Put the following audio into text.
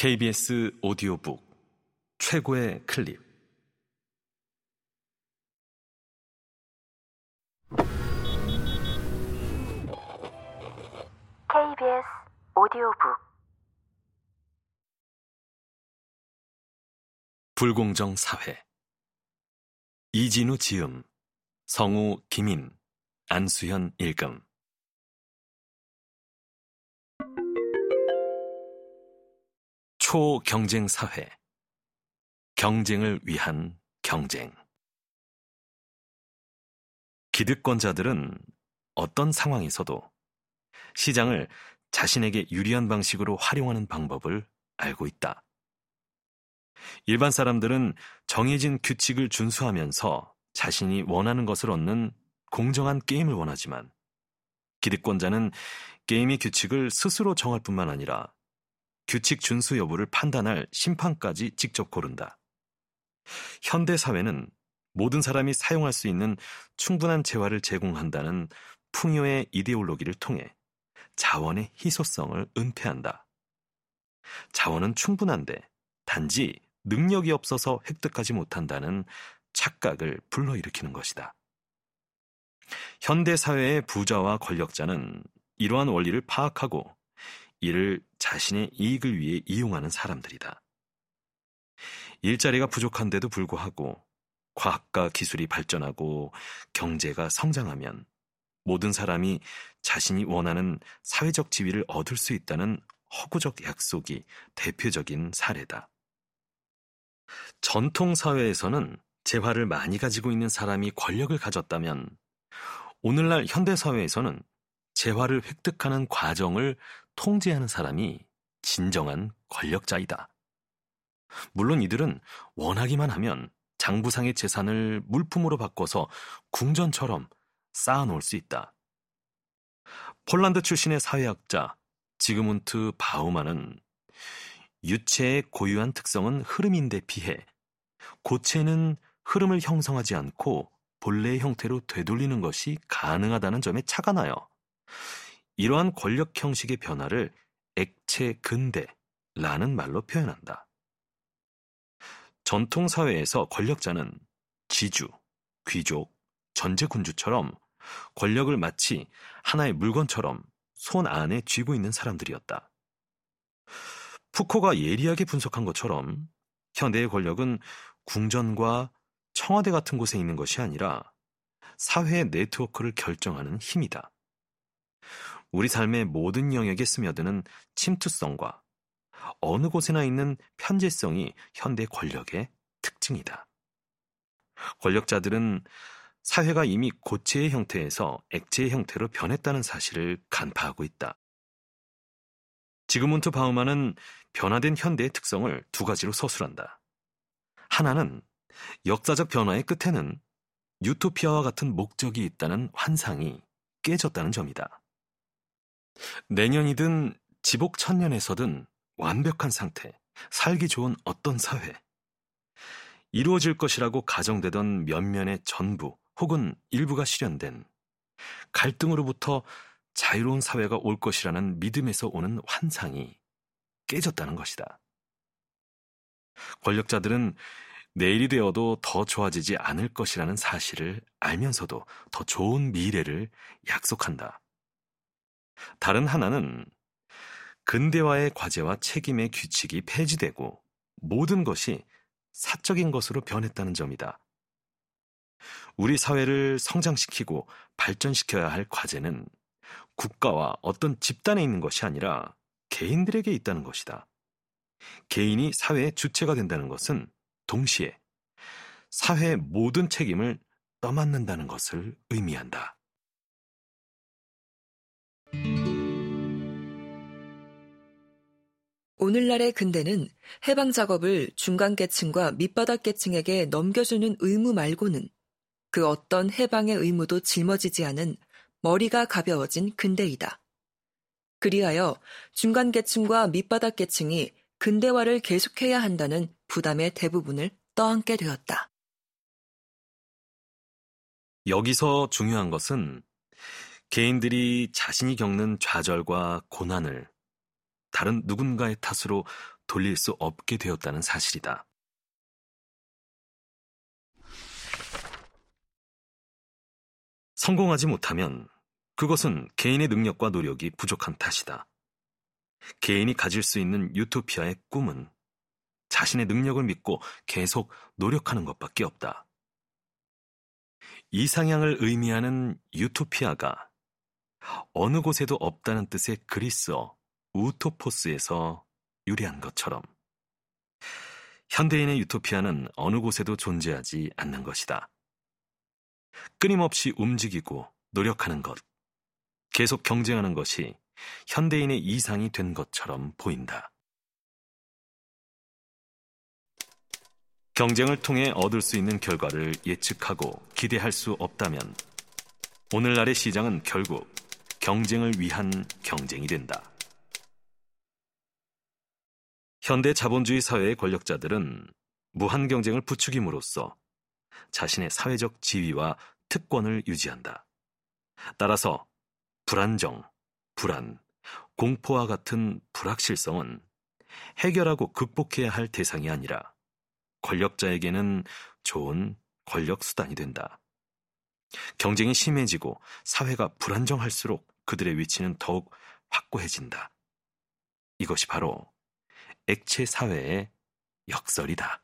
KBS 오디오북 최고의 클립. KBS 오디오북. 불공정 사회. 이진우 지음 성우 김인 안수현 일금 초경쟁 사회 경쟁을 위한 경쟁 기득권자들은 어떤 상황에서도 시장을 자신에게 유리한 방식으로 활용하는 방법을 알고 있다. 일반 사람들은 정해진 규칙을 준수하면서 자신이 원하는 것을 얻는 공정한 게임을 원하지만 기득권자는 게임의 규칙을 스스로 정할 뿐만 아니라 규칙 준수 여부를 판단할 심판까지 직접 고른다. 현대 사회는 모든 사람이 사용할 수 있는 충분한 재화를 제공한다는 풍요의 이데올로기를 통해 자원의 희소성을 은폐한다. 자원은 충분한데 단지 능력이 없어서 획득하지 못한다는 착각을 불러일으키는 것이다. 현대 사회의 부자와 권력자는 이러한 원리를 파악하고 이를 자신의 이익을 위해 이용하는 사람들이다. 일자리가 부족한데도 불구하고 과학과 기술이 발전하고 경제가 성장하면 모든 사람이 자신이 원하는 사회적 지위를 얻을 수 있다는 허구적 약속이 대표적인 사례다. 전통 사회에서는 재화를 많이 가지고 있는 사람이 권력을 가졌다면 오늘날 현대 사회에서는 재화를 획득하는 과정을 통제하는 사람이 진정한 권력자이다. 물론 이들은 원하기만 하면 장부상의 재산을 물품으로 바꿔서 궁전처럼 쌓아놓을 수 있다. 폴란드 출신의 사회학자 지그문트 바우만은 유체의 고유한 특성은 흐름인데 비해 고체는 흐름을 형성하지 않고 본래의 형태로 되돌리는 것이 가능하다는 점에 착안하여 이러한 권력 형식의 변화를 액체 근대라는 말로 표현한다. 전통 사회에서 권력자는 지주, 귀족, 전제군주처럼 권력을 마치 하나의 물건처럼 손 안에 쥐고 있는 사람들이었다. 푸코가 예리하게 분석한 것처럼 현대의 권력은 궁전과 청와대 같은 곳에 있는 것이 아니라 사회의 네트워크를 결정하는 힘이다. 우리 삶의 모든 영역에 스며드는 침투성과 어느 곳에나 있는 편재성이 현대 권력의 특징이다. 권력자들은 사회가 이미 고체의 형태에서 액체의 형태로 변했다는 사실을 간파하고 있다. 지그문트 바우만은 변화된 현대의 특성을 두 가지로 서술한다. 하나는 역사적 변화의 끝에는 유토피아와 같은 목적이 있다는 환상이 깨졌다는 점이다. 내년이든 지복 천년에서든 완벽한 상태, 살기 좋은 어떤 사회, 이루어질 것이라고 가정되던 면면의 전부 혹은 일부가 실현된 갈등으로부터 자유로운 사회가 올 것이라는 믿음에서 오는 환상이 깨졌다는 것이다. 권력자들은 내일이 되어도 더 좋아지지 않을 것이라는 사실을 알면서도 더 좋은 미래를 약속한다. 다른 하나는 근대화의 과제와 책임의 규칙이 폐지되고 모든 것이 사적인 것으로 변했다는 점이다. 우리 사회를 성장시키고 발전시켜야 할 과제는 국가와 어떤 집단에 있는 것이 아니라 개인들에게 있다는 것이다. 개인이 사회의 주체가 된다는 것은 동시에 사회의 모든 책임을 떠맡는다는 것을 의미한다. 오늘날의 근대는 해방 작업을 중간계층과 밑바닥계층에게 넘겨주는 의무 말고는 그 어떤 해방의 의무도 짊어지지 않은 머리가 가벼워진 근대이다. 그리하여 중간계층과 밑바닥계층이 근대화를 계속해야 한다는 부담의 대부분을 떠안게 되었다. 여기서 중요한 것은 개인들이 자신이 겪는 좌절과 고난을 다른 누군가의 탓으로 돌릴 수 없게 되었다는 사실이다. 성공하지 못하면 그것은 개인의 능력과 노력이 부족한 탓이다. 개인이 가질 수 있는 유토피아의 꿈은 자신의 능력을 믿고 계속 노력하는 것밖에 없다. 이상향을 의미하는 유토피아가 어느 곳에도 없다는 뜻의 그리스어 우토포스에서 유래한 것처럼 현대인의 유토피아는 어느 곳에도 존재하지 않는 것이다. 끊임없이 움직이고 노력하는 것, 계속 경쟁하는 것이 현대인의 이상이 된 것처럼 보인다. 경쟁을 통해 얻을 수 있는 결과를 예측하고 기대할 수 없다면 오늘날의 시장은 결국 경쟁을 위한 경쟁이 된다. 현대 자본주의 사회의 권력자들은 무한 경쟁을 부추김으로써 자신의 사회적 지위와 특권을 유지한다. 따라서 불안정, 불안, 공포와 같은 불확실성은 해결하고 극복해야 할 대상이 아니라 권력자에게는 좋은 권력 수단이 된다. 경쟁이 심해지고 사회가 불안정할수록 그들의 위치는 더욱 확고해진다. 이것이 바로 액체 사회의 역설이다.